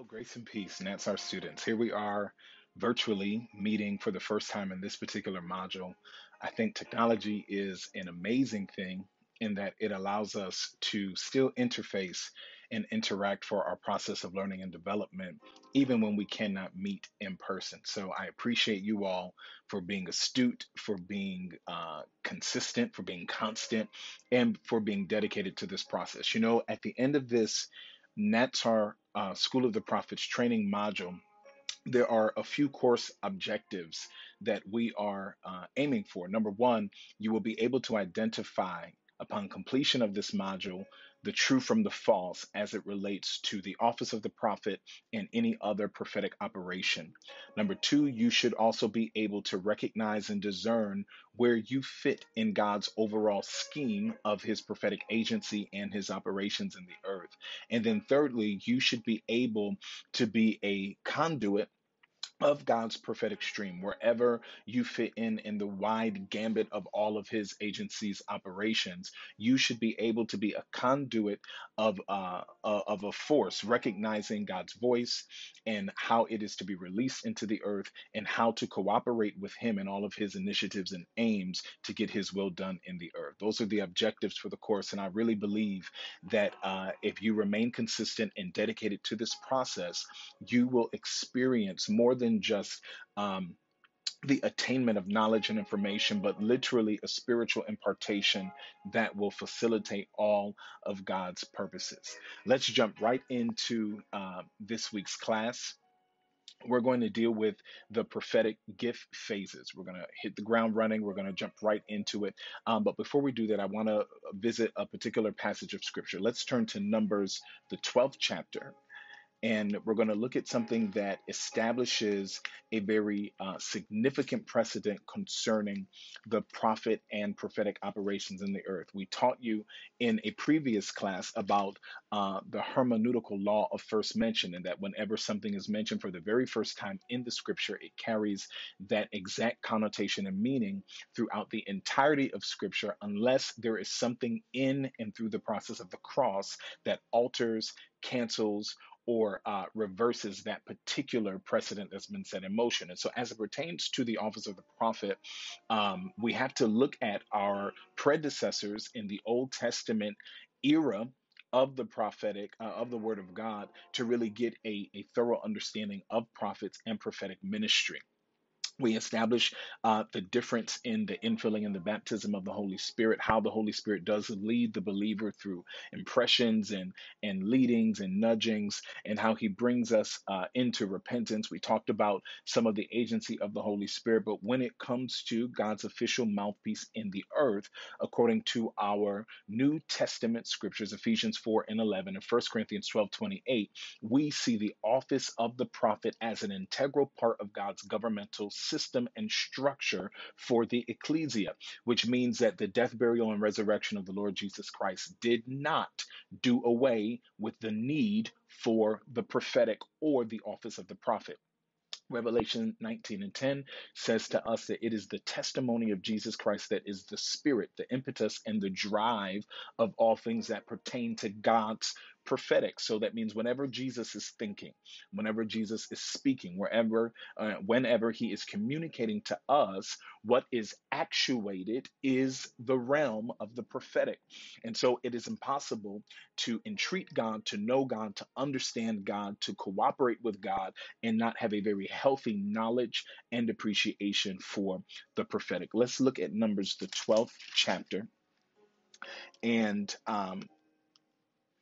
Oh, grace and peace, and that's our students. Here we are virtually meeting for the first time in this particular module. I think technology is an amazing thing in that it allows us to still interface and interact for our process of learning and development, even when we cannot meet in person. So I appreciate you all for being astute, for being uh, consistent, for being constant, and for being dedicated to this process. You know, at the end of this, Natsar uh, School of the Prophets training module, there are a few course objectives that we are uh, aiming for. Number one, you will be able to identify upon completion of this module the true from the false as it relates to the office of the prophet and any other prophetic operation. Number two, you should also be able to recognize and discern where you fit in God's overall scheme of his prophetic agency and his operations in the earth. And then thirdly, you should be able to be a conduit of God's prophetic stream, wherever you fit in in the wide gambit of all of His agency's operations, you should be able to be a conduit of uh, uh, of a force, recognizing God's voice and how it is to be released into the earth, and how to cooperate with Him in all of His initiatives and aims to get His will done in the earth. Those are the objectives for the course, and I really believe that uh, if you remain consistent and dedicated to this process, you will experience more than than just um, the attainment of knowledge and information, but literally a spiritual impartation that will facilitate all of God's purposes. Let's jump right into uh, this week's class. We're going to deal with the prophetic gift phases. We're going to hit the ground running. We're going to jump right into it. Um, but before we do that, I want to visit a particular passage of scripture. Let's turn to Numbers, the 12th chapter and we're going to look at something that establishes a very uh, significant precedent concerning the prophet and prophetic operations in the earth. We taught you in a previous class about uh, the hermeneutical law of first mention, and that whenever something is mentioned for the very first time in the scripture, it carries that exact connotation and meaning throughout the entirety of scripture, unless there is something in and through the process of the cross that alters, cancels, or uh, reverses that particular precedent that's been set in motion. And so, as it pertains to the office of the prophet, um, we have to look at our predecessors in the Old Testament era of the prophetic, uh, of the word of God, to really get a, a thorough understanding of prophets and prophetic ministry we establish uh, the difference in the infilling and the baptism of the Holy Spirit, how the Holy Spirit does lead the believer through impressions and, and leadings and nudgings, and how he brings us uh, into repentance. We talked about some of the agency of the Holy Spirit, but when it comes to God's official mouthpiece in the earth, according to our New Testament scriptures, Ephesians 4 and 11 and 1 Corinthians 12 28, we see the office of the prophet as an integral part of God's governmental system and structure for the ecclesia, which means that the death, burial, and resurrection of the Lord Jesus Christ did not do away with the need for the prophetic or the office of the prophet. Revelation 19 and 10 says to us that it is the testimony of Jesus Christ that is the spirit, the impetus, and the drive of all things that pertain to God's prophetic. So that means whenever Jesus is thinking, whenever Jesus is speaking, wherever, uh, whenever he is communicating to us, what is actuated is the realm of the prophetic. And so it is impossible to entreat God, to know God, to understand God, to cooperate with God, and not have a very healthy knowledge and appreciation for the prophetic. Let's look at Numbers, the 12th chapter. And um,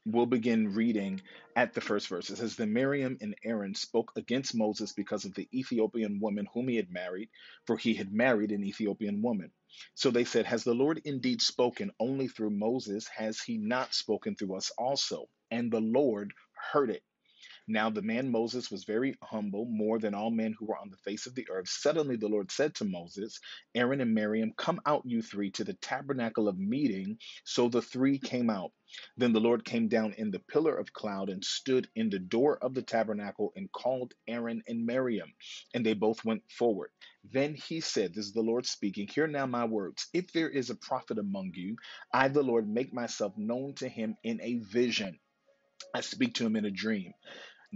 we'll begin reading at the first verse. It says, Then Miriam and Aaron spoke against Moses because of the Ethiopian woman whom he had married, for he had married an Ethiopian woman. So they said, Has the Lord indeed spoken only through Moses? Has he not spoken through us also? And the Lord heard it. Now the man Moses was very humble, more than all men who were on the face of the earth. Suddenly the Lord said to Moses, Aaron and Miriam, come out, you three, to the tabernacle of meeting. So the three came out. Then the Lord came down in the pillar of cloud and stood in the door of the tabernacle and called Aaron and Miriam, and they both went forward. Then he said, This is the Lord speaking, Hear now my words. If there is a prophet among you, I, the Lord, make myself known to him in a vision. I speak to him in a dream.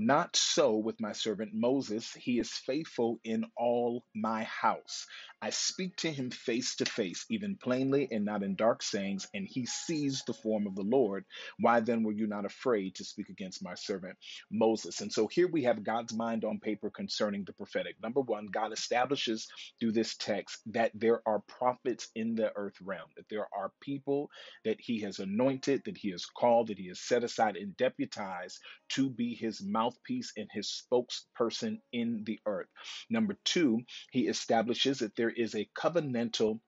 Not so with my servant Moses. He is faithful in all my house. I speak to him face to face, even plainly and not in dark sayings, and he sees the form of the Lord. Why then were you not afraid to speak against my servant Moses? And so here we have God's mind on paper concerning the prophetic. Number one, God establishes through this text that there are prophets in the earth realm, that there are people that he has anointed, that he has called, that he has set aside and deputized to be his mouthpiece and his spokesperson in the earth. Number two, he establishes that there is a covenantal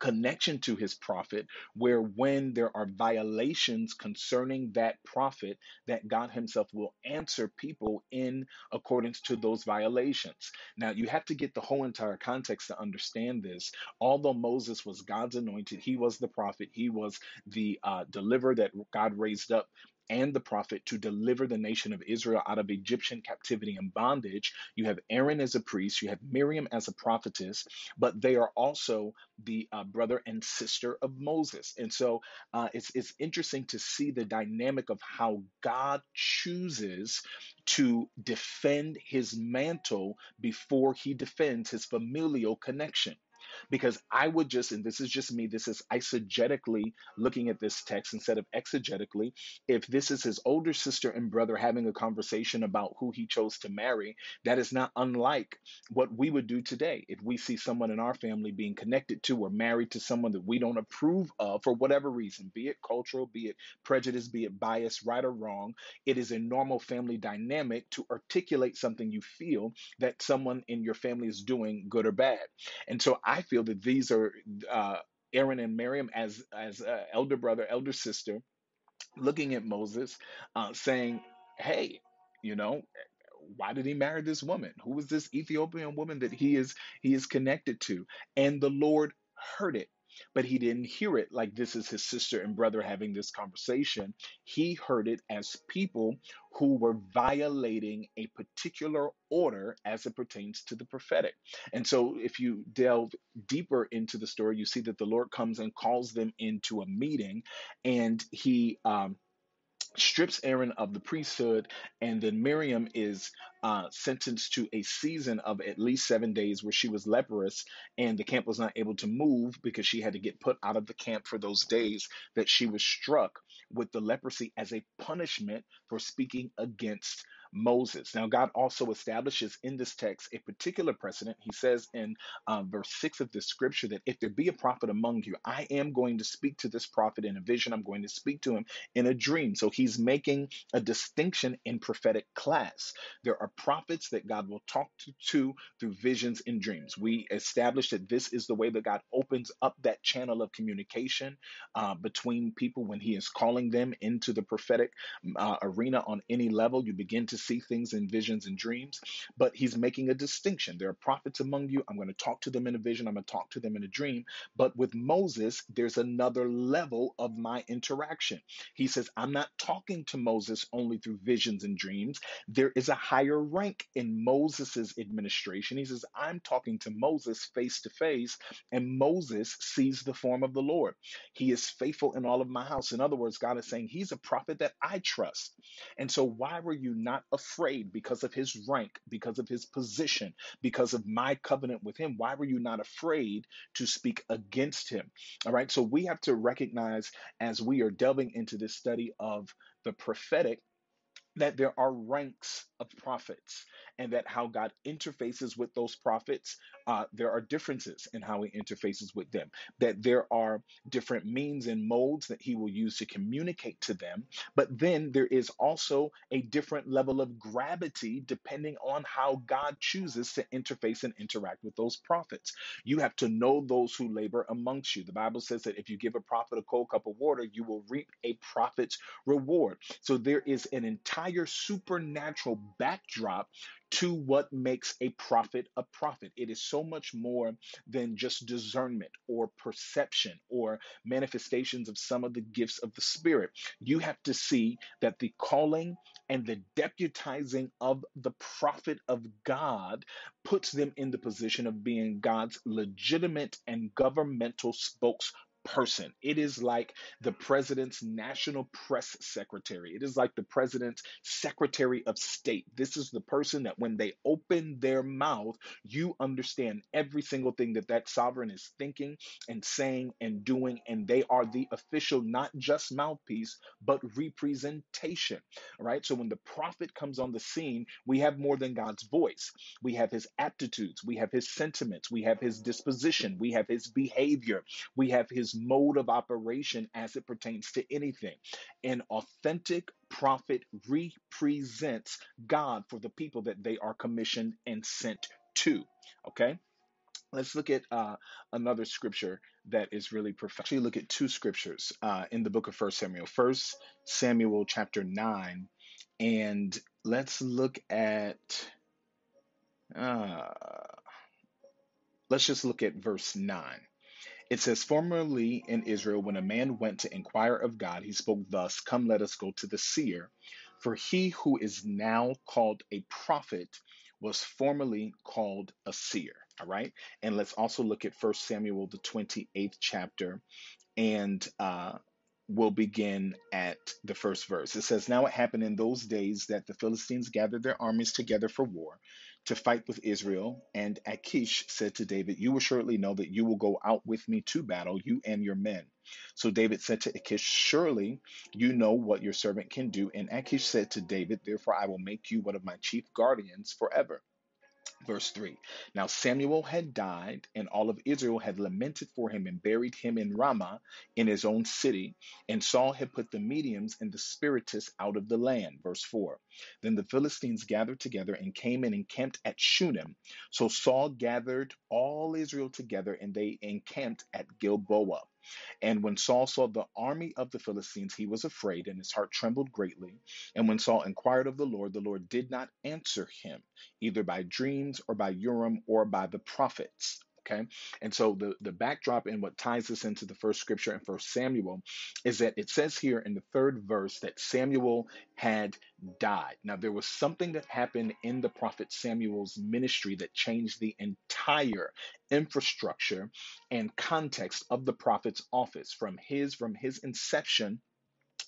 connection to his prophet where when there are violations concerning that prophet that God himself will answer people in accordance to those violations. Now you have to get the whole entire context to understand this. Although Moses was God's anointed, he was the prophet, he was the uh, deliverer that God raised up and the prophet to deliver the nation of Israel out of Egyptian captivity and bondage. You have Aaron as a priest, you have Miriam as a prophetess, but they are also the uh, brother and sister of Moses. And so uh, it's, it's interesting to see the dynamic of how God chooses to defend his mantle before he defends his familial connection because I would just, and this is just me, this is eisegetically looking at this text instead of exegetically. If this is his older sister and brother having a conversation about who he chose to marry, that is not unlike what we would do today if we see someone in our family being connected to or married to someone that we don't approve of for whatever reason, be it cultural, be it prejudice, be it bias, right or wrong. It is a normal family dynamic to articulate something you feel that someone in your family is doing, good or bad. And so I feel that these are uh, Aaron and Miriam as as uh, elder brother, elder sister, looking at Moses, uh, saying, "Hey, you know." Why did he marry this woman? Who was this Ethiopian woman that he is he is connected to? And the Lord heard it but he didn't hear it like this is his sister and brother having this conversation. He heard it as people who were violating a particular order as it pertains to the prophetic. And so, if you delve deeper into the story, you see that the Lord comes and calls them into a meeting, and he um, strips Aaron of the priesthood, and then Miriam is uh, sentenced to a season of at least seven days where she was leprous, and the camp was not able to move because she had to get put out of the camp for those days that she was struck with the leprosy as a punishment for speaking against Moses. Now, God also establishes in this text a particular precedent. He says in um, verse 6 of this scripture that if there be a prophet among you, I am going to speak to this prophet in a vision. I'm going to speak to him in a dream. So he's making a distinction in prophetic class. There are prophets that God will talk to, to through visions and dreams. We establish that this is the way that God opens up that channel of communication uh, between people when he is calling them into the prophetic uh, arena on any level. You begin to see things in visions and dreams, but he's making a distinction. There are prophets among you. I'm going to talk to them in a vision, I'm going to talk to them in a dream. But with Moses, there's another level of my interaction. He says, I'm not talking to Moses only through visions and dreams. There is a higher rank in Moses's administration. He says, I'm talking to Moses face to face, and Moses sees the form of the Lord. He is faithful in all of my house. In other words, God is saying, He's a prophet that I trust. And so, why were you not afraid because of his rank, because of his position, because of my covenant with him? Why were you not afraid to speak against him? All right. So we have to recognize as we are delving into this study of the prophetic that there are ranks of prophets and that how God interfaces with those prophets, uh, there are differences in how he interfaces with them, that there are different means and modes that he will use to communicate to them. But then there is also a different level of gravity depending on how God chooses to interface and interact with those prophets. You have to know those who labor amongst you. The Bible says that if you give a prophet a cold cup of water, you will reap a prophet's reward. So there is an entire supernatural backdrop to what makes a prophet a prophet. It is so much more than just discernment or perception or manifestations of some of the gifts of the Spirit. You have to see that the calling and the deputizing of the prophet of God puts them in the position of being God's legitimate and governmental spokesperson person. It is like the president's national press secretary. It is like the president's secretary of state. This is the person that when they open their mouth, you understand every single thing that that sovereign is thinking and saying and doing. And they are the official, not just mouthpiece, but representation. Right. So when the prophet comes on the scene, we have more than God's voice. We have his aptitudes, we have his sentiments, we have his disposition, we have his behavior, we have his mode of operation as it pertains to anything. An authentic prophet represents God for the people that they are commissioned and sent to. Okay? Let's look at uh, another scripture that is really profound. Actually, look at two scriptures uh, in the book of First Samuel. First Samuel chapter nine, and let's look at. Uh, let's just look at verse nine. It says, Formerly in Israel, when a man went to inquire of God, he spoke thus Come, let us go to the seer. For he who is now called a prophet was formerly called a seer. All right. And let's also look at First Samuel, the 28th chapter, and uh, we'll begin at the first verse. It says, Now it happened in those days that the Philistines gathered their armies together for war to fight with Israel. And Achish said to David, You will surely know that you will go out with me to battle, you and your men. So David said to Achish, Surely you know what your servant can do. And Achish said to David, Therefore I will make you one of my chief guardians forever. Verse 3 Now Samuel had died, and all of Israel had lamented for him and buried him in Ramah in his own city. And Saul had put the mediums and the spiritists out of the land. Verse 4 Then the Philistines gathered together and came and encamped at Shunem. So Saul gathered all Israel together, and they encamped at Gilboa. And when Saul saw the army of the Philistines, he was afraid, and his heart trembled greatly. And when Saul inquired of the Lord, the Lord did not answer him, either by dreams or by Urim or by the prophets. Okay. And so the, the backdrop and what ties us into the first scripture in First Samuel is that it says here in the third verse that Samuel had died. Now, there was something that happened in the prophet Samuel's ministry that changed the entire infrastructure and context of the prophet's office from his from his inception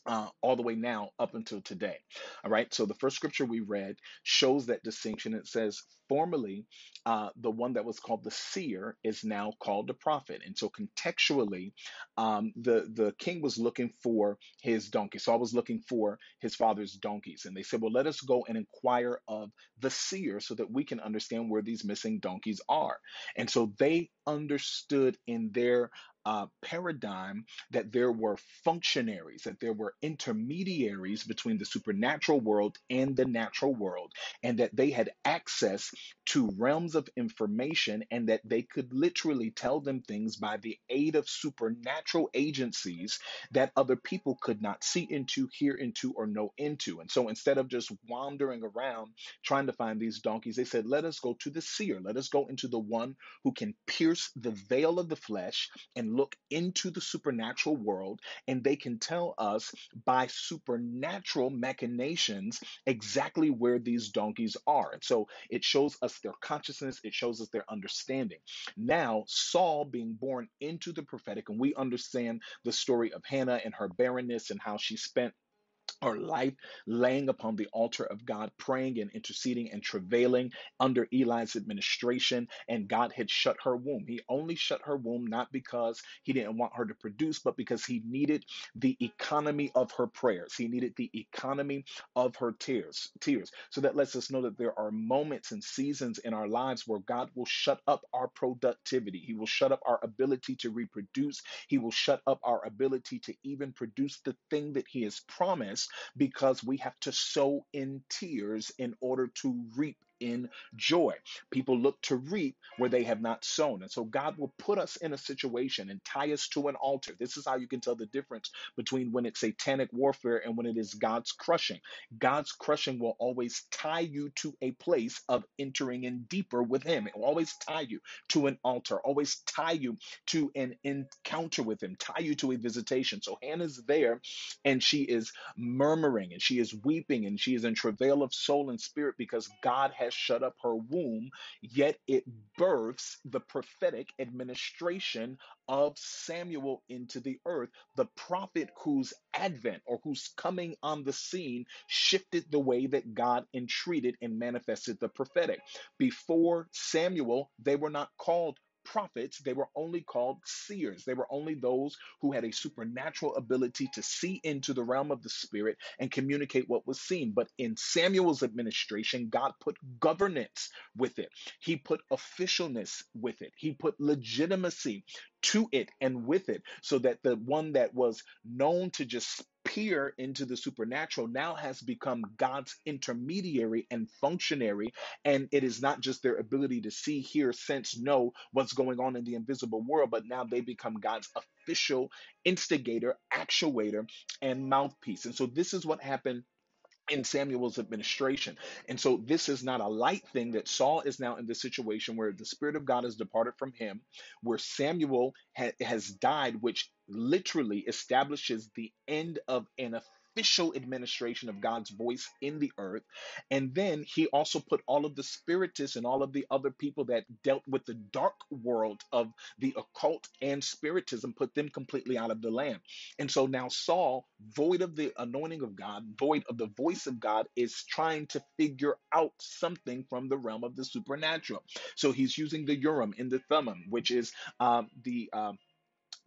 uh, all the way now up until today. All right. So the first scripture we read shows that distinction. It says, formerly, uh, the one that was called the seer is now called the prophet. And so contextually, um, the, the king was looking for his donkey. I was looking for his father's donkeys. And they said, well, let us go and inquire of the seer so that we can understand where these missing donkeys are. And so they understood in their uh, paradigm that there were functionaries, that there were intermediaries between the supernatural world and the natural world, and that they had access to realms of information and that they could literally tell them things by the aid of supernatural agencies that other people could not see into, hear into, or know into. And so instead of just wandering around trying to find these donkeys, they said, Let us go to the seer, let us go into the one who can pierce the veil of the flesh and look into the supernatural world and they can tell us by supernatural machinations exactly where these donkeys are. And so it shows us their consciousness, it shows us their understanding. Now, Saul being born into the prophetic, and we understand the story of Hannah and her barrenness and how she spent her life laying upon the altar of God, praying and interceding and travailing under Eli's administration, and God had shut her womb. He only shut her womb not because he didn't want her to produce, but because he needed the economy of her prayers. He needed the economy of her tears. Tears. So that lets us know that there are moments and seasons in our lives where God will shut up our productivity. He will shut up our ability to reproduce. He will shut up our ability to even produce the thing that He has promised because we have to sow in tears in order to reap in joy. People look to reap where they have not sown. And so God will put us in a situation and tie us to an altar. This is how you can tell the difference between when it's satanic warfare and when it is God's crushing. God's crushing will always tie you to a place of entering in deeper with Him. It will always tie you to an altar, always tie you to an encounter with Him, tie you to a visitation. So Hannah's there and she is murmuring and she is weeping and she is in travail of soul and spirit because God has has shut up her womb, yet it births the prophetic administration of Samuel into the earth, the prophet whose advent or whose coming on the scene shifted the way that God entreated and manifested the prophetic. Before Samuel, they were not called prophets, they were only called seers. They were only those who had a supernatural ability to see into the realm of the spirit and communicate what was seen. But in Samuel's administration, God put governance with it, He put officialness with it, He put legitimacy to it and with it, so that the one that was known to just peer into the supernatural now has become God's intermediary and functionary. And it is not just their ability to see, hear, sense, know what's going on in the invisible world, but now they become God's official instigator, actuator, and mouthpiece. And so this is what happened in Samuel's administration. And so this is not a light thing that Saul is now in the situation where the Spirit of God has departed from him, where Samuel ha- has died, which literally establishes the end of an official administration of God's voice in the earth. And then he also put all of the spiritists and all of the other people that dealt with the dark world of the occult and spiritism, put them completely out of the land. And so now Saul, void of the anointing of God, void of the voice of God, is trying to figure out something from the realm of the supernatural. So he's using the Urim and the Thummim, which is um, the um,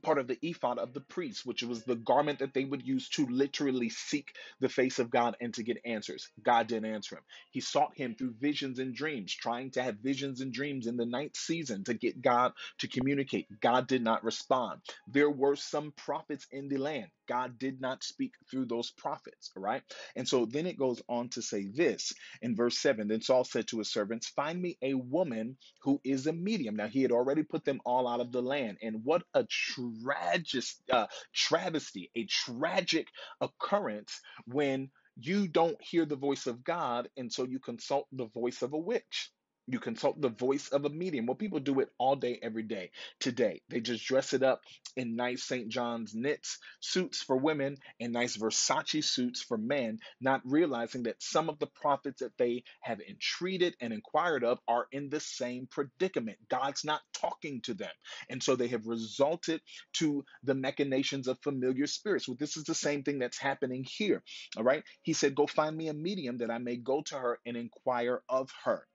part of the ephod of the priest, which was the garment that they would use to literally seek the face of God and to get answers. God didn't answer him. He sought him through visions and dreams, trying to have visions and dreams in the night season to get God to communicate. God did not respond. There were some prophets in the land. God did not speak through those prophets, right? And so then it goes on to say this in verse 7 Then Saul said to his servants, Find me a woman who is a medium. Now he had already put them all out of the land. And what a tragic uh, travesty, a tragic occurrence when you don't hear the voice of God, and so you consult the voice of a witch. You consult the voice of a medium. Well, people do it all day, every day. Today, they just dress it up in nice St. John's knits suits for women and nice Versace suits for men, not realizing that some of the prophets that they have entreated and inquired of are in the same predicament. God's not talking to them. And so they have resulted to the machinations of familiar spirits. Well, this is the same thing that's happening here. All right. He said, Go find me a medium that I may go to her and inquire of her.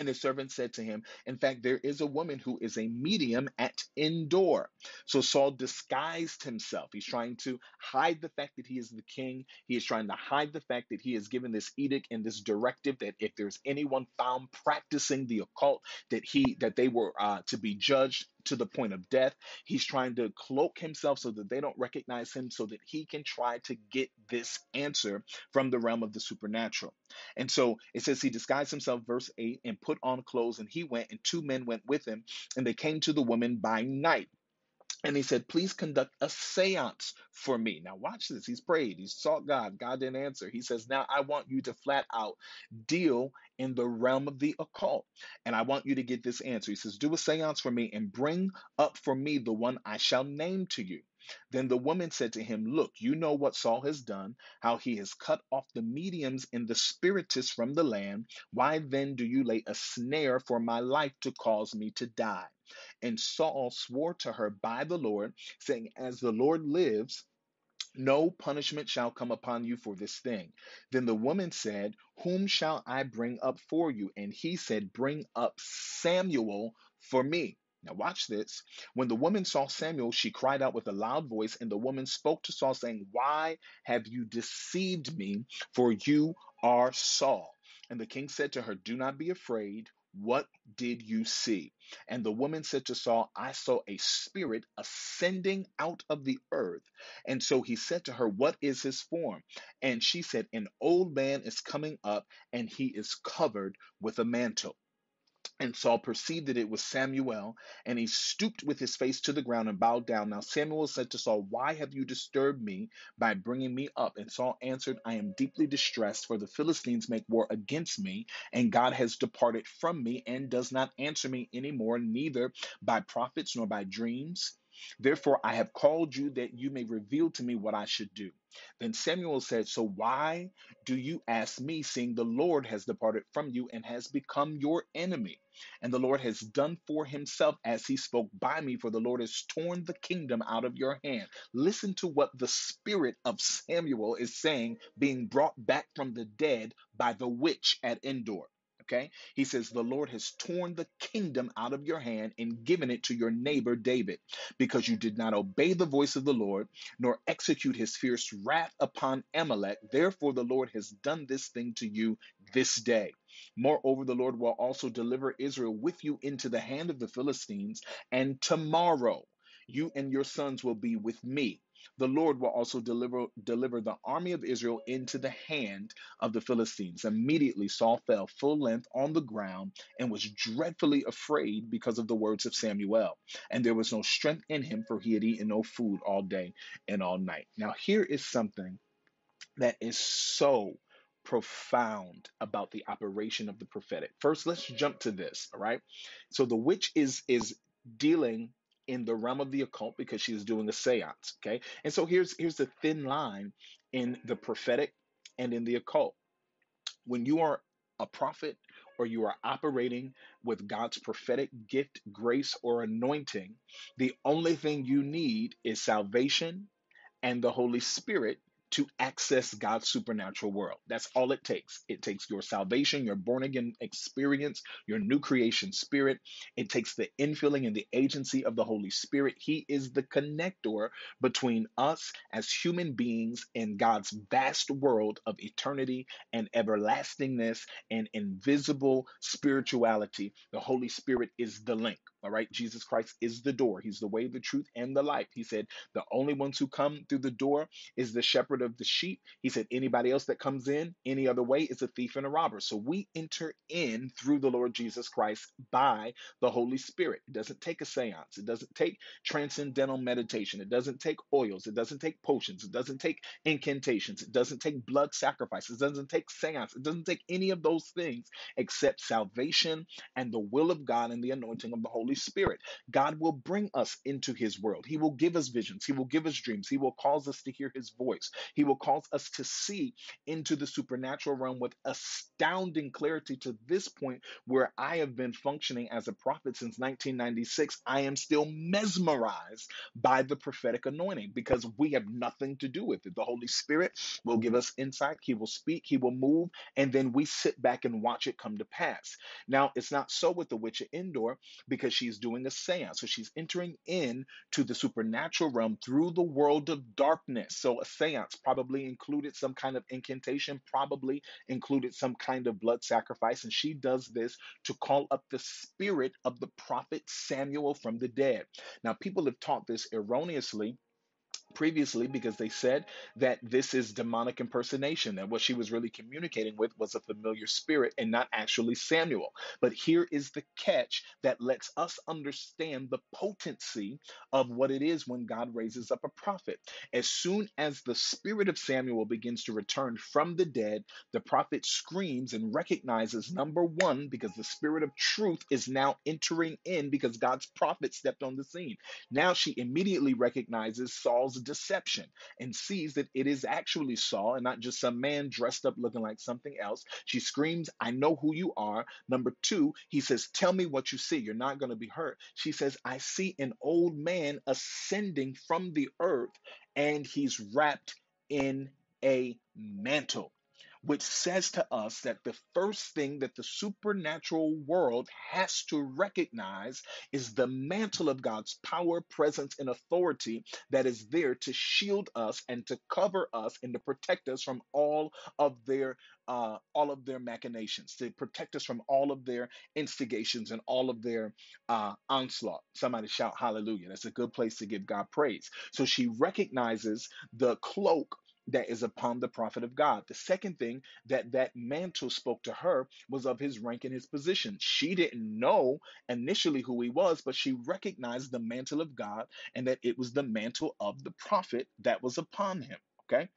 And the servant said to him, In fact, there is a woman who is a medium at Endor. So Saul disguised himself. He's trying to hide the fact that he is the king. He is trying to hide the fact that he has given this edict and this directive that if there's anyone found practicing the occult, that he that they were uh, to be judged to the point of death. He's trying to cloak himself so that they don't recognize him, so that he can try to get this answer from the realm of the supernatural. And so it says he disguised himself, verse 8, and put on clothes, and he went, and two men went with him, and they came to the woman by night. And he said, Please conduct a seance for me. Now, watch this. He's prayed. He sought God. God didn't answer. He says, Now I want you to flat out deal in the realm of the occult. And I want you to get this answer. He says, Do a seance for me and bring up for me the one I shall name to you. Then the woman said to him, Look, you know what Saul has done, how he has cut off the mediums and the spiritists from the land. Why then do you lay a snare for my life to cause me to die? And Saul swore to her by the Lord, saying, As the Lord lives, no punishment shall come upon you for this thing. Then the woman said, Whom shall I bring up for you? And he said, Bring up Samuel for me. Now, watch this. When the woman saw Samuel, she cried out with a loud voice, and the woman spoke to Saul, saying, Why have you deceived me? For you are Saul. And the king said to her, Do not be afraid. What did you see? And the woman said to Saul, I saw a spirit ascending out of the earth. And so he said to her, What is his form? And she said, An old man is coming up, and he is covered with a mantle. And Saul perceived that it was Samuel, and he stooped with his face to the ground and bowed down. Now Samuel said to Saul, Why have you disturbed me by bringing me up? And Saul answered, I am deeply distressed, for the Philistines make war against me, and God has departed from me and does not answer me any more, neither by prophets nor by dreams. Therefore, I have called you that you may reveal to me what I should do. Then Samuel said, So why do you ask me, seeing the Lord has departed from you and has become your enemy? And the Lord has done for himself as he spoke by me, for the Lord has torn the kingdom out of your hand. Listen to what the spirit of Samuel is saying, being brought back from the dead by the witch at Endor. Okay, he says, The Lord has torn the kingdom out of your hand and given it to your neighbor David, because you did not obey the voice of the Lord, nor execute his fierce wrath upon Amalek. Therefore, the Lord has done this thing to you this day. Moreover, the Lord will also deliver Israel with you into the hand of the Philistines, and tomorrow you and your sons will be with me. The Lord will also deliver deliver the army of Israel into the hand of the Philistines. Immediately Saul fell full length on the ground and was dreadfully afraid because of the words of Samuel. And there was no strength in him, for he had eaten no food all day and all night. Now, here is something that is so profound about the operation of the prophetic. First, let's jump to this, all right? So the witch is is dealing in the realm of the occult because she's doing a séance, okay? And so here's here's the thin line in the prophetic and in the occult. When you are a prophet or you are operating with God's prophetic gift, grace, or anointing, the only thing you need is salvation and the Holy Spirit to access God's supernatural world. That's all it takes. It takes your salvation, your born again experience, your new creation spirit. It takes the infilling and the agency of the Holy Spirit. He is the connector between us as human beings and God's vast world of eternity and everlastingness and invisible spirituality. The Holy Spirit is the link. All right. Jesus Christ is the door. He's the way, the truth, and the life. He said, The only ones who come through the door is the shepherd of the sheep. He said, Anybody else that comes in any other way is a thief and a robber. So we enter in through the Lord Jesus Christ by the Holy Spirit. It doesn't take a seance, it doesn't take transcendental meditation, it doesn't take oils, it doesn't take potions, it doesn't take incantations, it doesn't take blood sacrifices, it doesn't take seance, it doesn't take any of those things except salvation and the will of God and the anointing of the Holy Spirit. God will bring us into his world. He will give us visions. He will give us dreams. He will cause us to hear his voice. He will cause us to see into the supernatural realm with astounding clarity to this point where I have been functioning as a prophet since 1996. I am still mesmerized by the prophetic anointing because we have nothing to do with it. The Holy Spirit will give us insight. He will speak. He will move. And then we sit back and watch it come to pass. Now, it's not so with the witch at Endor because she's doing a seance. So she's entering in to the supernatural realm through the world of darkness. So a seance probably included some kind of incantation, probably included some kind of blood sacrifice. And she does this to call up the spirit of the prophet Samuel from the dead. Now, people have taught this erroneously previously because they said that this is demonic impersonation that what she was really communicating with was a familiar spirit and not actually Samuel. But here is the catch that lets us understand the potency of what it is when God raises up a prophet. As soon as the spirit of Samuel begins to return from the dead, the prophet screams and recognizes number 1 because the spirit of truth is now entering in because God's prophet stepped on the scene. Now she immediately recognizes Saul's deception and sees that it is actually Saul and not just some man dressed up looking like something else. She screams, I know who you are. Number two, he says, Tell me what you see. You're not going to be hurt. She says, I see an old man ascending from the earth and he's wrapped in a mantle which says to us that the first thing that the supernatural world has to recognize is the mantle of God's power, presence, and authority that is there to shield us and to cover us and to protect us from all of their uh, all of their machinations, to protect us from all of their instigations and all of their uh, onslaught. Somebody shout hallelujah. That's a good place to give God praise. So she recognizes the cloak that is upon the prophet of God. The second thing that that mantle spoke to her was of his rank and his position. She didn't know initially who he was, but she recognized the mantle of God and that it was the mantle of the prophet that was upon him. Okay.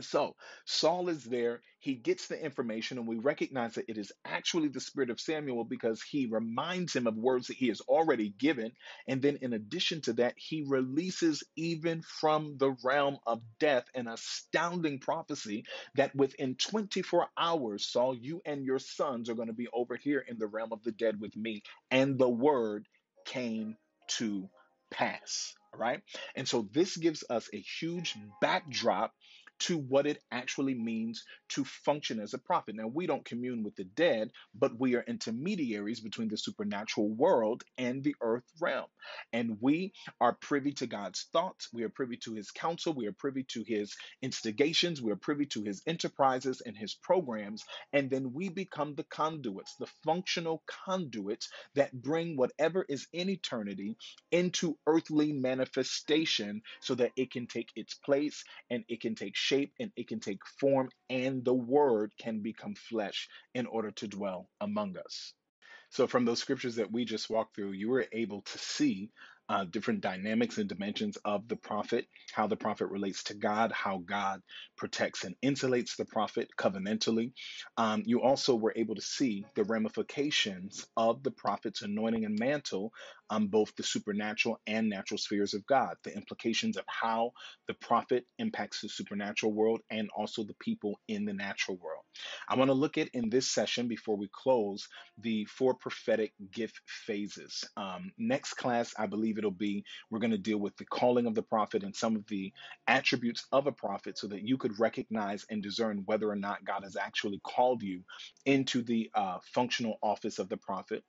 So Saul is there. He gets the information, and we recognize that it is actually the spirit of Samuel because he reminds him of words that he has already given. And then, in addition to that, he releases even from the realm of death an astounding prophecy that within 24 hours, Saul, you and your sons are going to be over here in the realm of the dead with me. And the word came to pass. All right. And so this gives us a huge backdrop to what it actually means to function as a prophet. Now, we don't commune with the dead, but we are intermediaries between the supernatural world and the earth realm. And we are privy to God's thoughts, we are privy to his counsel, we are privy to his instigations, we are privy to his enterprises and his programs. And then we become the conduits, the functional conduits that bring whatever is in eternity into earthly manifestation so that it can take its place and it can take shape and it can take form, and the word can become flesh in order to dwell among us. So, from those scriptures that we just walked through, you were able to see uh, different dynamics and dimensions of the prophet, how the prophet relates to God, how God protects and insulates the prophet covenantally. Um, you also were able to see the ramifications of the prophet's anointing and mantle on both the supernatural and natural spheres of God, the implications of how the prophet impacts the supernatural world and also the people in the natural world. I want to look at in this session before we close the four prophetic gift phases. Um, next class, I believe it'll be we're going to deal with the calling of the prophet and some of the attributes of a prophet so that you could recognize and discern whether or not God has actually called you into the uh, functional office of the prophet.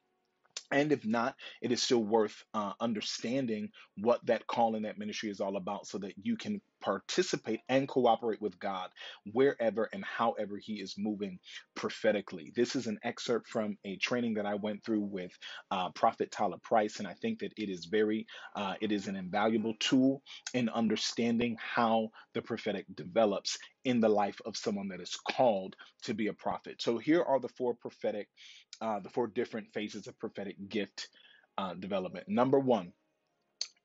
And if not, it is still worth uh, understanding what that call in that ministry is all about so that you can participate and cooperate with God wherever and however He is moving prophetically. This is an excerpt from a training that I went through with uh, Prophet Tyler Price, and I think that it is very, uh, it is an invaluable tool in understanding how the prophetic develops in the life of someone that is called to be a prophet. So here are the four prophetic, uh, the four different phases of prophetic gift uh, development. Number one.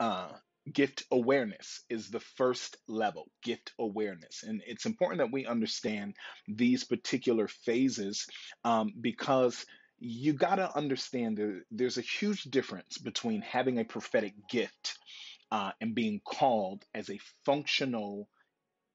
Uh, gift awareness is the first level gift awareness and it's important that we understand these particular phases um, because you got to understand there's a huge difference between having a prophetic gift uh, and being called as a functional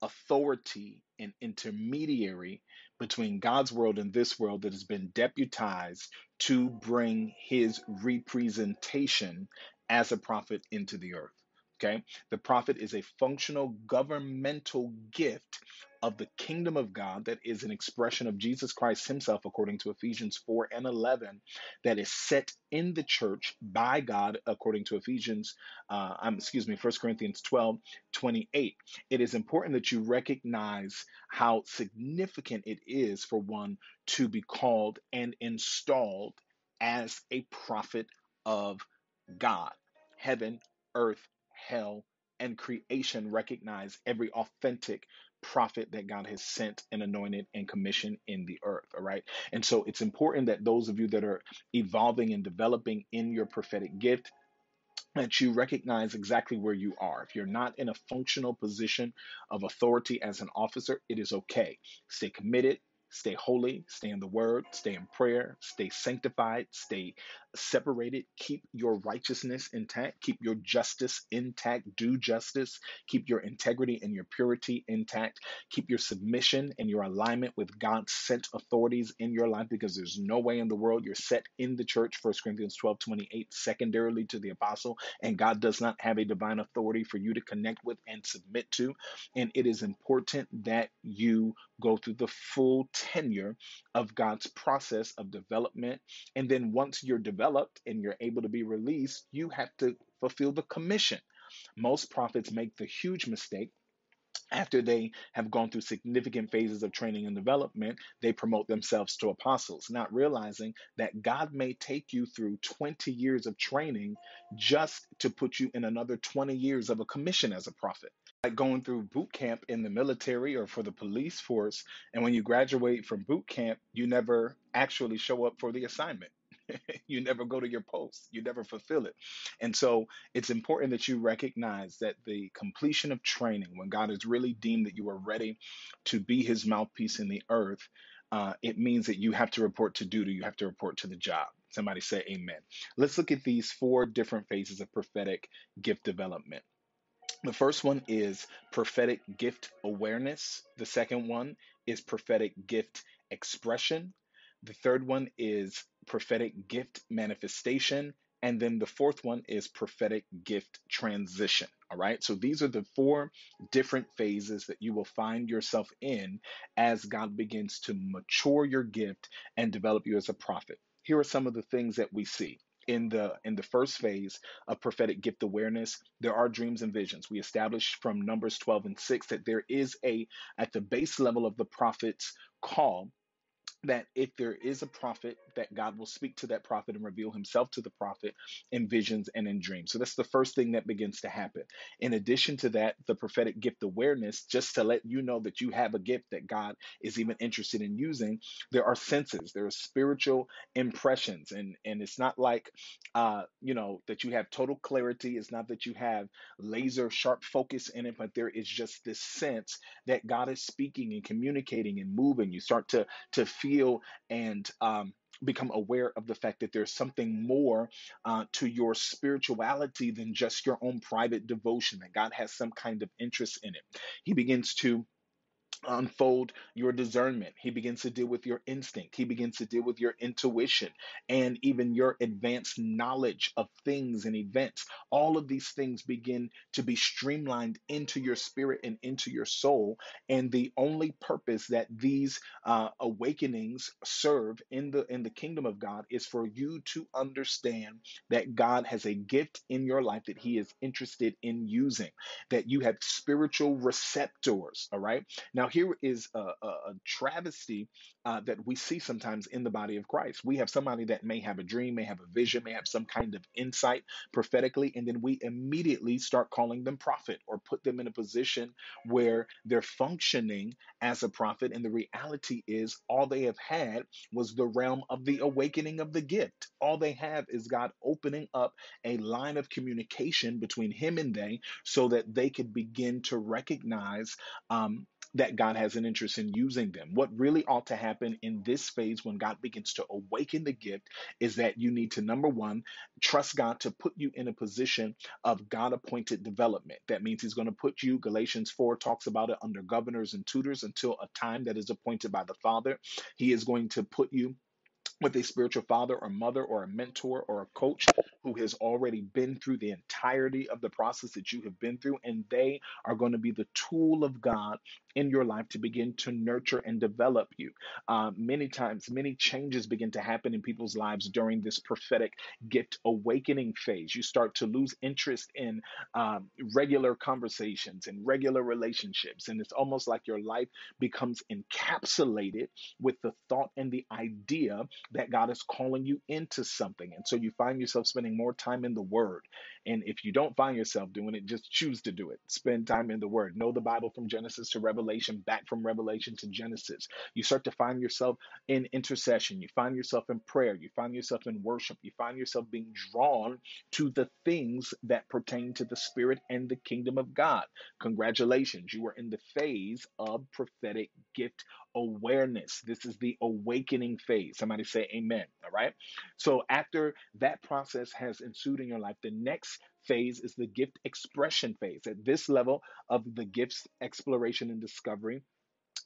authority and intermediary between God's world and this world that has been deputized to bring his representation as a prophet into the earth. Okay. The prophet is a functional governmental gift of the kingdom of God that is an expression of Jesus Christ himself, according to Ephesians 4 and 11, that is set in the church by God, according to Ephesians, uh, um, excuse me, 1 Corinthians 12, 28. It is important that you recognize how significant it is for one to be called and installed as a prophet of God. Heaven, earth, hell, and creation recognize every authentic prophet that God has sent and anointed and commissioned in the earth. All right. And so it's important that those of you that are evolving and developing in your prophetic gift, that you recognize exactly where you are. If you're not in a functional position of authority as an officer, it is okay. Stay committed, Stay holy, stay in the word, stay in prayer, stay sanctified, stay separated. Keep your righteousness intact, keep your justice intact, do justice, keep your integrity and your purity intact, keep your submission and your alignment with God's sent authorities in your life because there's no way in the world you're set in the church, 1 Corinthians 12 28, secondarily to the apostle, and God does not have a divine authority for you to connect with and submit to. And it is important that you go through the full tenure of God's process of development. And then once you're developed and you're able to be released, you have to fulfill the commission. Most prophets make the huge mistake after they have gone through significant phases of training and development, they promote themselves to apostles, not realizing that God may take you through 20 years of training just to put you in another 20 years of a commission as a prophet. Like going through boot camp in the military or for the police force, and when you graduate from boot camp, you never actually show up for the assignment you never go to your post, you never fulfill it. And so it's important that you recognize that the completion of training, when God has really deemed that you are ready to be his mouthpiece in the earth, uh, it means that you have to report to duty, you have to report to the job. Somebody say amen. Let's look at these four different phases of prophetic gift development. The first one is prophetic gift awareness. The second one is prophetic gift expression. The third one is prophetic gift manifestation. And then the fourth one is prophetic gift transition. All right. So these are the four different phases that you will find yourself in as God begins to mature your gift and develop you as a prophet. Here are some of the things that we see in the in the first phase of prophetic gift awareness there are dreams and visions we established from numbers 12 and 6 that there is a at the base level of the prophet's call that if there is a prophet, that God will speak to that prophet and reveal himself to the prophet in visions and in dreams. So that's the first thing that begins to happen. In addition to that, the prophetic gift awareness, just to let you know that you have a gift that God is even interested in using, there are senses, there are spiritual impressions. And, and it's not like, uh, you know, that you have total clarity. It's not that you have laser sharp focus in it, but there is just this sense that God is speaking and communicating and moving. You start to, to feel feel and um, become aware of the fact that there's something more uh, to your spirituality than just your own private devotion, that God has some kind of interest in it. He begins to unfold your discernment. He begins to deal with your instinct. He begins to deal with your intuition and even your advanced knowledge of things and events. All of these things begin to be streamlined into your spirit and into your soul. And the only purpose that these uh, awakenings serve in the in the kingdom of God is for you to understand that God has a gift in your life that He is interested in using. That you have spiritual receptors. All right. Now here is a, a, a travesty uh, that we see sometimes in the body of Christ. We have somebody that may have a dream, may have a vision, may have some kind of insight prophetically, and then we immediately start calling them prophet or put them in a position where they're functioning as a prophet. And the reality is, all they have had was the realm of the awakening of the gift. All they have is God opening up a line of communication between Him and they so that they could begin to recognize. Um, that God has an interest in using them. What really ought to happen in this phase when God begins to awaken the gift is that you need to, number one, trust God to put you in a position of God appointed development. That means He's going to put you, Galatians 4 talks about it, under governors and tutors until a time that is appointed by the Father. He is going to put you with a spiritual father or mother or a mentor or a coach who has already been through the entirety of the process that you have been through, and they are going to be the tool of God in your life to begin to nurture and develop you. Uh, many times, many changes begin to happen in people's lives during this prophetic gift awakening phase. You start to lose interest in um, regular conversations and regular relationships, and it's almost like your life becomes encapsulated with the thought and the idea that God is calling you into something. And so you find yourself spending more time in the Word. And if you don't find yourself doing it, just choose to do it. Spend time in the Word. Know the Bible from Genesis to Revelation, back from Revelation to Genesis. You start to find yourself in intercession. You find yourself in prayer. You find yourself in worship. You find yourself being drawn to the things that pertain to the Spirit and the kingdom of God. Congratulations. You are in the phase of prophetic gift awareness. This is the awakening phase. Somebody say amen. All right. So after that process has ensued in your life, the next phase is the gift expression phase. At this level of the gifts exploration and discovery,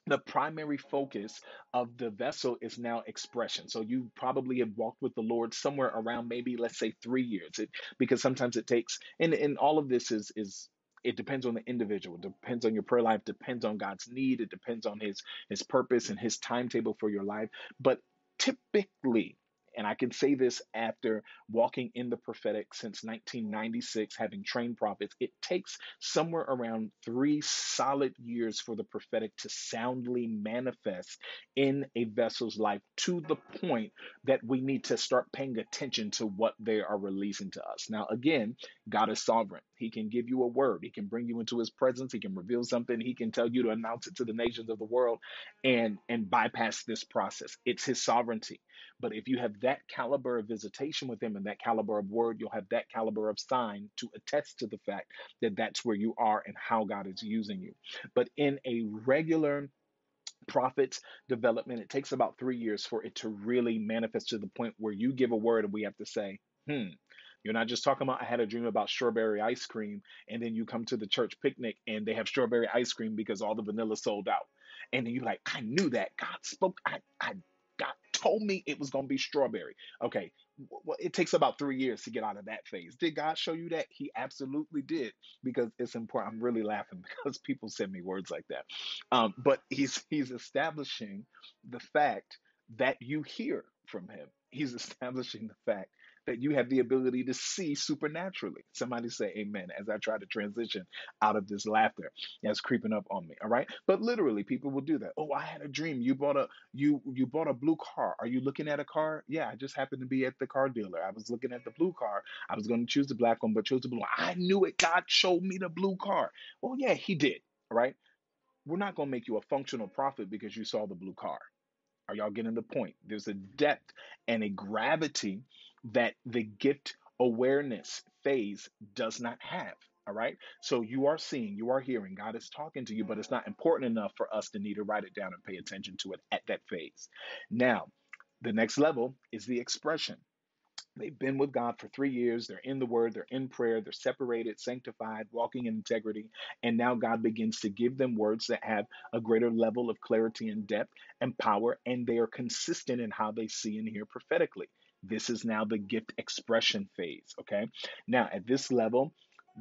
the primary focus of the vessel is now expression. So you probably have walked with the Lord somewhere around maybe let's say three years, it, because sometimes it takes. And and all of this is is it depends on the individual. It depends on your prayer life. Depends on God's need. It depends on His His purpose and His timetable for your life. But typically and I can say this after walking in the prophetic since 1996, having trained prophets, it takes somewhere around three solid years for the prophetic to soundly manifest in a vessel's life to the point that we need to start paying attention to what they are releasing to us. Now, again, God is sovereign. He can give you a word. He can bring you into his presence. He can reveal something. He can tell you to announce it to the nations of the world and and bypass this process. It's his sovereignty. But if you have that caliber of visitation with him and that caliber of word, you'll have that caliber of sign to attest to the fact that that's where you are and how God is using you. But in a regular prophets development it takes about three years for it to really manifest to the point where you give a word and we have to say hmm you're not just talking about I had a dream about strawberry ice cream and then you come to the church picnic and they have strawberry ice cream because all the vanilla sold out. And then you're like, I knew that. God spoke. I, I God told me it was going to be strawberry. Okay. Well, it takes about three years to get out of that phase. Did God show you that? He absolutely did because it's important. I'm really laughing because people send me words like that. Um, but he's he's establishing the fact that you hear from him. He's establishing the fact that you have the ability to see supernaturally. Somebody say amen as I try to transition out of this laughter that's creeping up on me. All right. But literally people will do that. Oh, I had a dream. You bought a you you bought a blue car. Are you looking at a car? Yeah, I just happened to be at the car dealer. I was looking at the blue car. I was going to choose the black one, but chose the blue. One. I knew it. God showed me the blue car. Well, yeah, he did. All right. We're not going to make you a functional prophet because you saw the blue car. Are y'all getting the point? There's a depth and a gravity that the gift awareness phase does not have. All right. So you are seeing, you are hearing, God is talking to you, but it's not important enough for us to need to write it down and pay attention to it at that phase. Now, the next level is the expression. They've been with God for three years. They're in the Word, they're in prayer, they're separated, sanctified, walking in integrity. And now God begins to give them words that have a greater level of clarity and depth and power, and they are consistent in how they see and hear prophetically. This is now the gift expression phase. Okay. Now, at this level,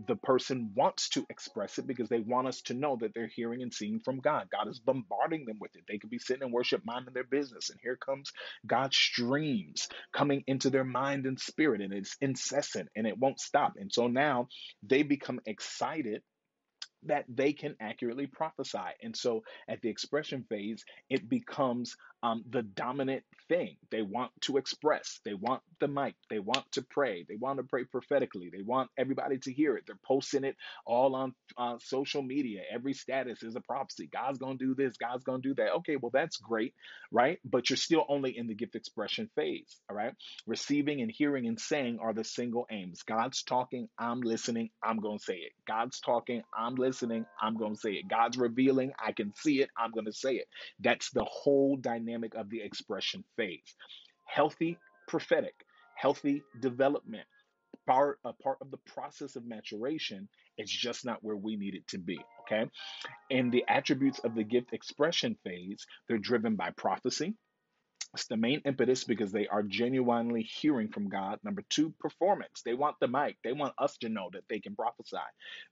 the person wants to express it because they want us to know that they're hearing and seeing from God. God is bombarding them with it. They could be sitting in worship, minding their business, and here comes God's streams coming into their mind and spirit, and it's incessant and it won't stop. And so now they become excited that they can accurately prophesy. And so at the expression phase, it becomes um, the dominant thing. They want to express, they want the mic, they want to pray, they want to pray prophetically, they want everybody to hear it. They're posting it all on uh, social media. Every status is a prophecy. God's going to do this, God's going to do that. Okay, well, that's great, right? But you're still only in the gift expression phase, all right? Receiving and hearing and saying are the single aims. God's talking, I'm listening, I'm going to say it. God's talking, I'm listening, I'm going to say it. God's revealing, I can see it, I'm going to say it. That's the whole dynamic dynamic of the expression phase. Healthy prophetic, healthy development, part a part of the process of maturation it's just not where we need it to be okay and the attributes of the gift expression phase they're driven by prophecy it's the main impetus because they are genuinely hearing from God. Number two, performance. They want the mic. They want us to know that they can prophesy.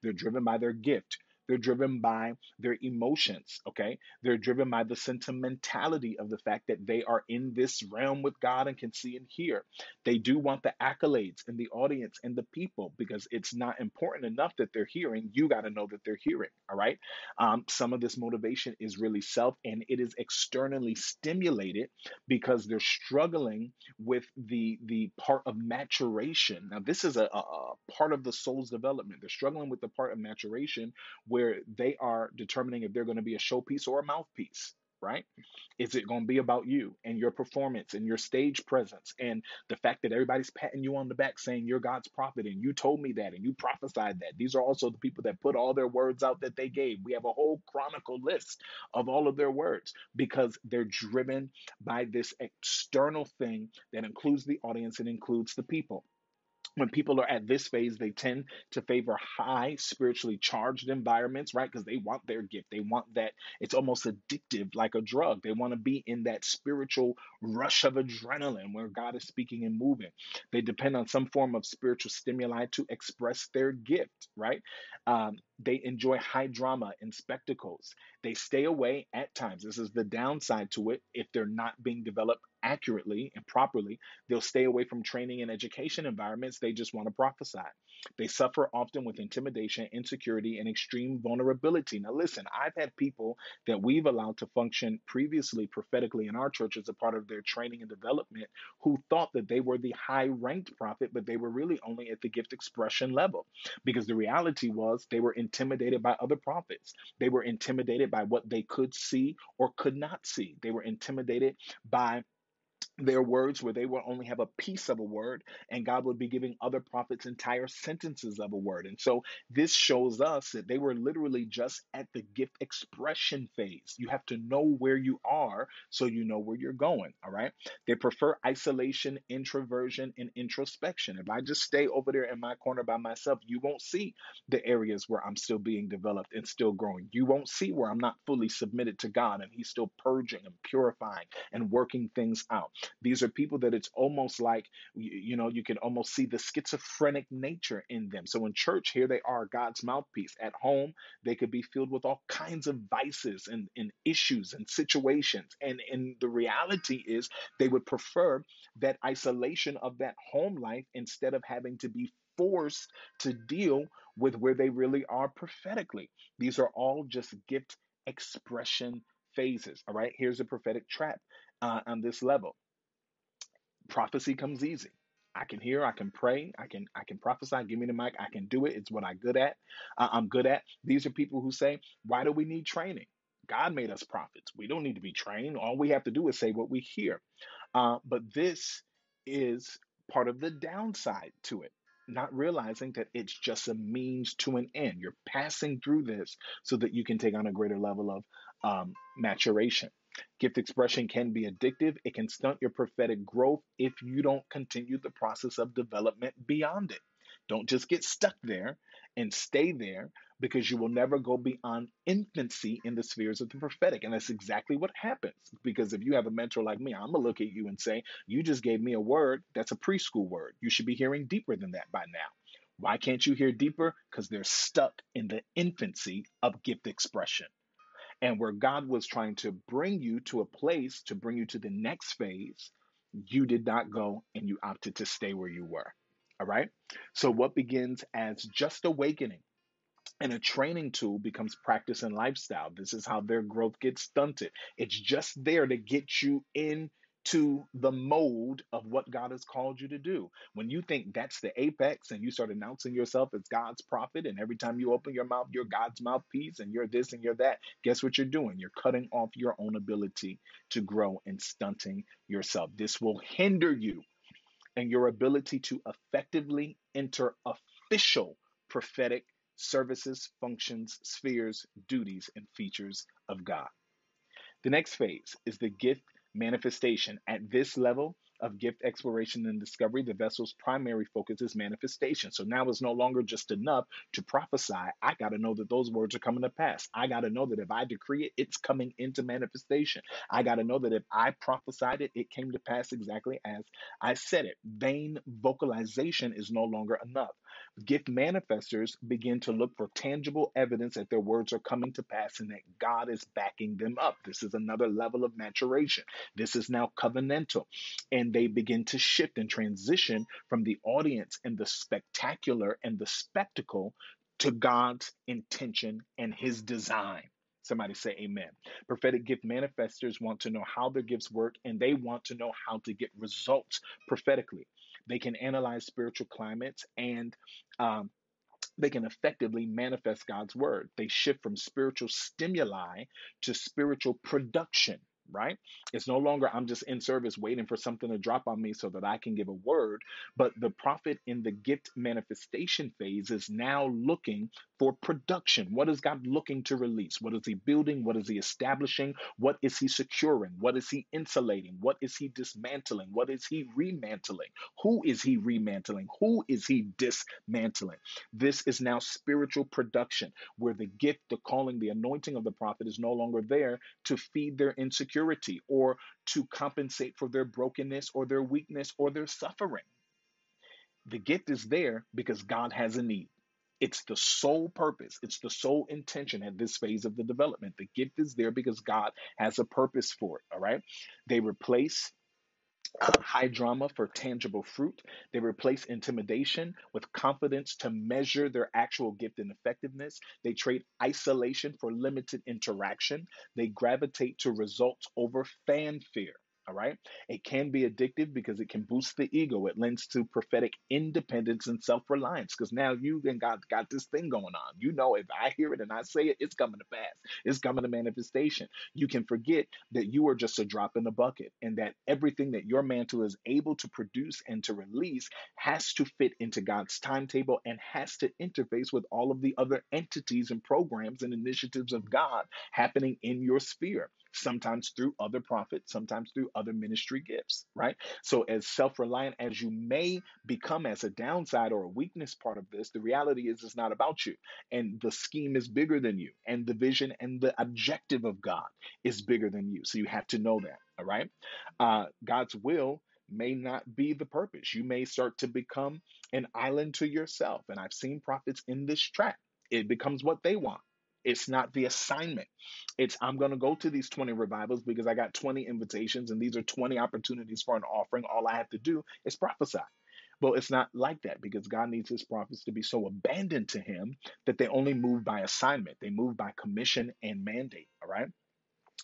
They're driven by their gift. They're driven by their emotions, okay? They're driven by the sentimentality of the fact that they are in this realm with God and can see and hear. They do want the accolades and the audience and the people because it's not important enough that they're hearing. You got to know that they're hearing, all right? Um, some of this motivation is really self and it is externally stimulated because they're struggling with the the part of maturation. Now, this is a, a, a part of the soul's development. They're struggling with the part of maturation where where they are determining if they're going to be a showpiece or a mouthpiece right? Is it going to be about you and your performance and your stage presence and the fact that everybody's patting you on the back saying you're God's prophet and you told me that and you prophesied that? These are also the people that put all their words out that they gave. We have a whole chronicle list of all of their words because they're driven by this external thing that includes the audience and includes the people when people are at this phase, they tend to favor high spiritually charged environments, right? Because they want their gift. They want that. It's almost addictive, like a drug. They want to be in that spiritual rush of adrenaline where God is speaking and moving. They depend on some form of spiritual stimuli to express their gift, right? Um, they enjoy high drama and spectacles. They stay away at times. This is the downside to it if they're not being developed accurately and properly, they'll stay away from training and education environments. They just want to prophesy. They suffer often with intimidation, insecurity, and extreme vulnerability. Now, listen, I've had people that we've allowed to function previously prophetically in our church as a part of their training and development who thought that they were the high ranked prophet, but they were really only at the gift expression level because the reality was they were intimidated by other prophets. They were intimidated by what they could see or could not see. They were intimidated by their words where they will only have a piece of a word and God would be giving other prophets entire sentences of a word. And so this shows us that they were literally just at the gift expression phase. You have to know where you are so you know where you're going, all right? They prefer isolation, introversion and introspection. If I just stay over there in my corner by myself, you won't see the areas where I'm still being developed and still growing. You won't see where I'm not fully submitted to God and he's still purging and purifying and working things out. These are people that it's almost like, you know, you can almost see the schizophrenic nature in them. So in church, here they are, God's mouthpiece. At home, they could be filled with all kinds of vices and, and issues and situations. And, and the reality is, they would prefer that isolation of that home life instead of having to be forced to deal with where they really are prophetically. These are all just gift expression phases. All right, here's a prophetic trap uh, on this level prophecy comes easy. I can hear, I can pray, I can I can prophesy. Give me the mic, I can do it. It's what I'm good at. Uh, I'm good at. These are people who say, "Why do we need training? God made us prophets. We don't need to be trained. All we have to do is say what we hear." Uh, but this is part of the downside to it. Not realizing that it's just a means to an end. You're passing through this so that you can take on a greater level of um, maturation. Gift expression can be addictive. It can stunt your prophetic growth if you don't continue the process of development beyond it. Don't just get stuck there and stay there because you will never go beyond infancy in the spheres of the prophetic. And that's exactly what happens. Because if you have a mentor like me, I'm going to look at you and say, You just gave me a word that's a preschool word. You should be hearing deeper than that by now. Why can't you hear deeper? Because they're stuck in the infancy of gift expression and where God was trying to bring you to a place to bring you to the next phase, you did not go and you opted to stay where you were. All right. So, what begins as just awakening and a training tool becomes practice and lifestyle. This is how their growth gets stunted. It's just there to get you in to the mold of what God has called you to do. When you think that's the apex and you start announcing yourself as God's prophet, and every time you open your mouth, you're God's mouthpiece and you're this and you're that, guess what you're doing? You're cutting off your own ability to grow and stunting yourself. This will hinder you and your ability to effectively enter official prophetic services, functions, spheres, duties, and features of God. The next phase is the gift manifestation. At this level of gift exploration and discovery, the vessel's primary focus is manifestation. So now it's no longer just enough to prophesy. I got to know that those words are coming to pass. I got to know that if I decree it, it's coming into manifestation. I got to know that if I prophesied it, it came to pass exactly as I said it. Vain vocalization is no longer enough. Gift manifestors begin to look for tangible evidence that their words are coming to pass and that God is backing them up. This is another level of maturation. This is now covenantal. And they begin to shift and transition from the audience and the spectacular and the spectacle to God's intention and his design. Somebody say amen. Prophetic gift manifestors want to know how their gifts work and they want to know how to get results prophetically. They can analyze spiritual climates and um, they can effectively manifest God's word. They shift from spiritual stimuli to spiritual production right? It's no longer I'm just in service waiting for something to drop on me so that I can give a word. But the prophet in the gift manifestation phase is now looking for production. What is God looking to release? What is He building? What is He establishing? What is He securing? What is He insulating? What is He dismantling? What is He remantling? Who is He remantling? Who is He dismantling? This is now spiritual production where the gift, the calling, the anointing of the prophet is no longer there to feed their insecurity or to compensate for their brokenness or their weakness or their suffering. The gift is there because God has a need. It's the sole purpose, it's the sole intention at this phase of the development. The gift is there because God has a purpose for it, all right? They replace high drama for tangible fruit. They replace intimidation with confidence to measure their actual gift and effectiveness. They trade isolation for limited interaction. They gravitate to results over fanfare. All right. It can be addictive because it can boost the ego. It lends to prophetic independence and self reliance because now you and God got this thing going on. You know, if I hear it and I say it, it's coming to pass, it's coming to manifestation. You can forget that you are just a drop in the bucket and that everything that your mantle is able to produce and to release has to fit into God's timetable and has to interface with all of the other entities and programs and initiatives of God happening in your sphere sometimes through other prophets, sometimes through other ministry gifts, right? So, as self reliant as you may become as a downside or a weakness part of this, the reality is it's not about you. And the scheme is bigger than you, and the vision and the objective of God is bigger than you. So, you have to know that, all right? Uh, God's will. May not be the purpose. You may start to become an island to yourself. And I've seen prophets in this trap. It becomes what they want. It's not the assignment. It's I'm going to go to these 20 revivals because I got 20 invitations and these are 20 opportunities for an offering. All I have to do is prophesy. Well, it's not like that because God needs his prophets to be so abandoned to him that they only move by assignment. They move by commission and mandate. All right.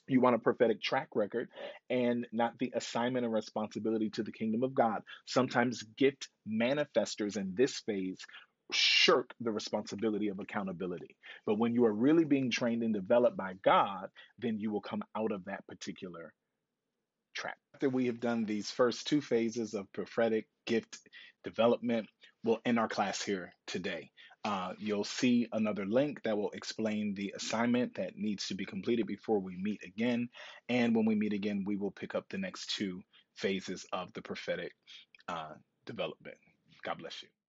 You want a prophetic track record and not the assignment and responsibility to the kingdom of God. Sometimes gift manifestors in this phase shirk the responsibility of accountability. But when you are really being trained and developed by God, then you will come out of that particular trap. After we have done these first two phases of prophetic gift development, we'll end our class here today. Uh, you'll see another link that will explain the assignment that needs to be completed before we meet again. And when we meet again, we will pick up the next two phases of the prophetic uh, development. God bless you.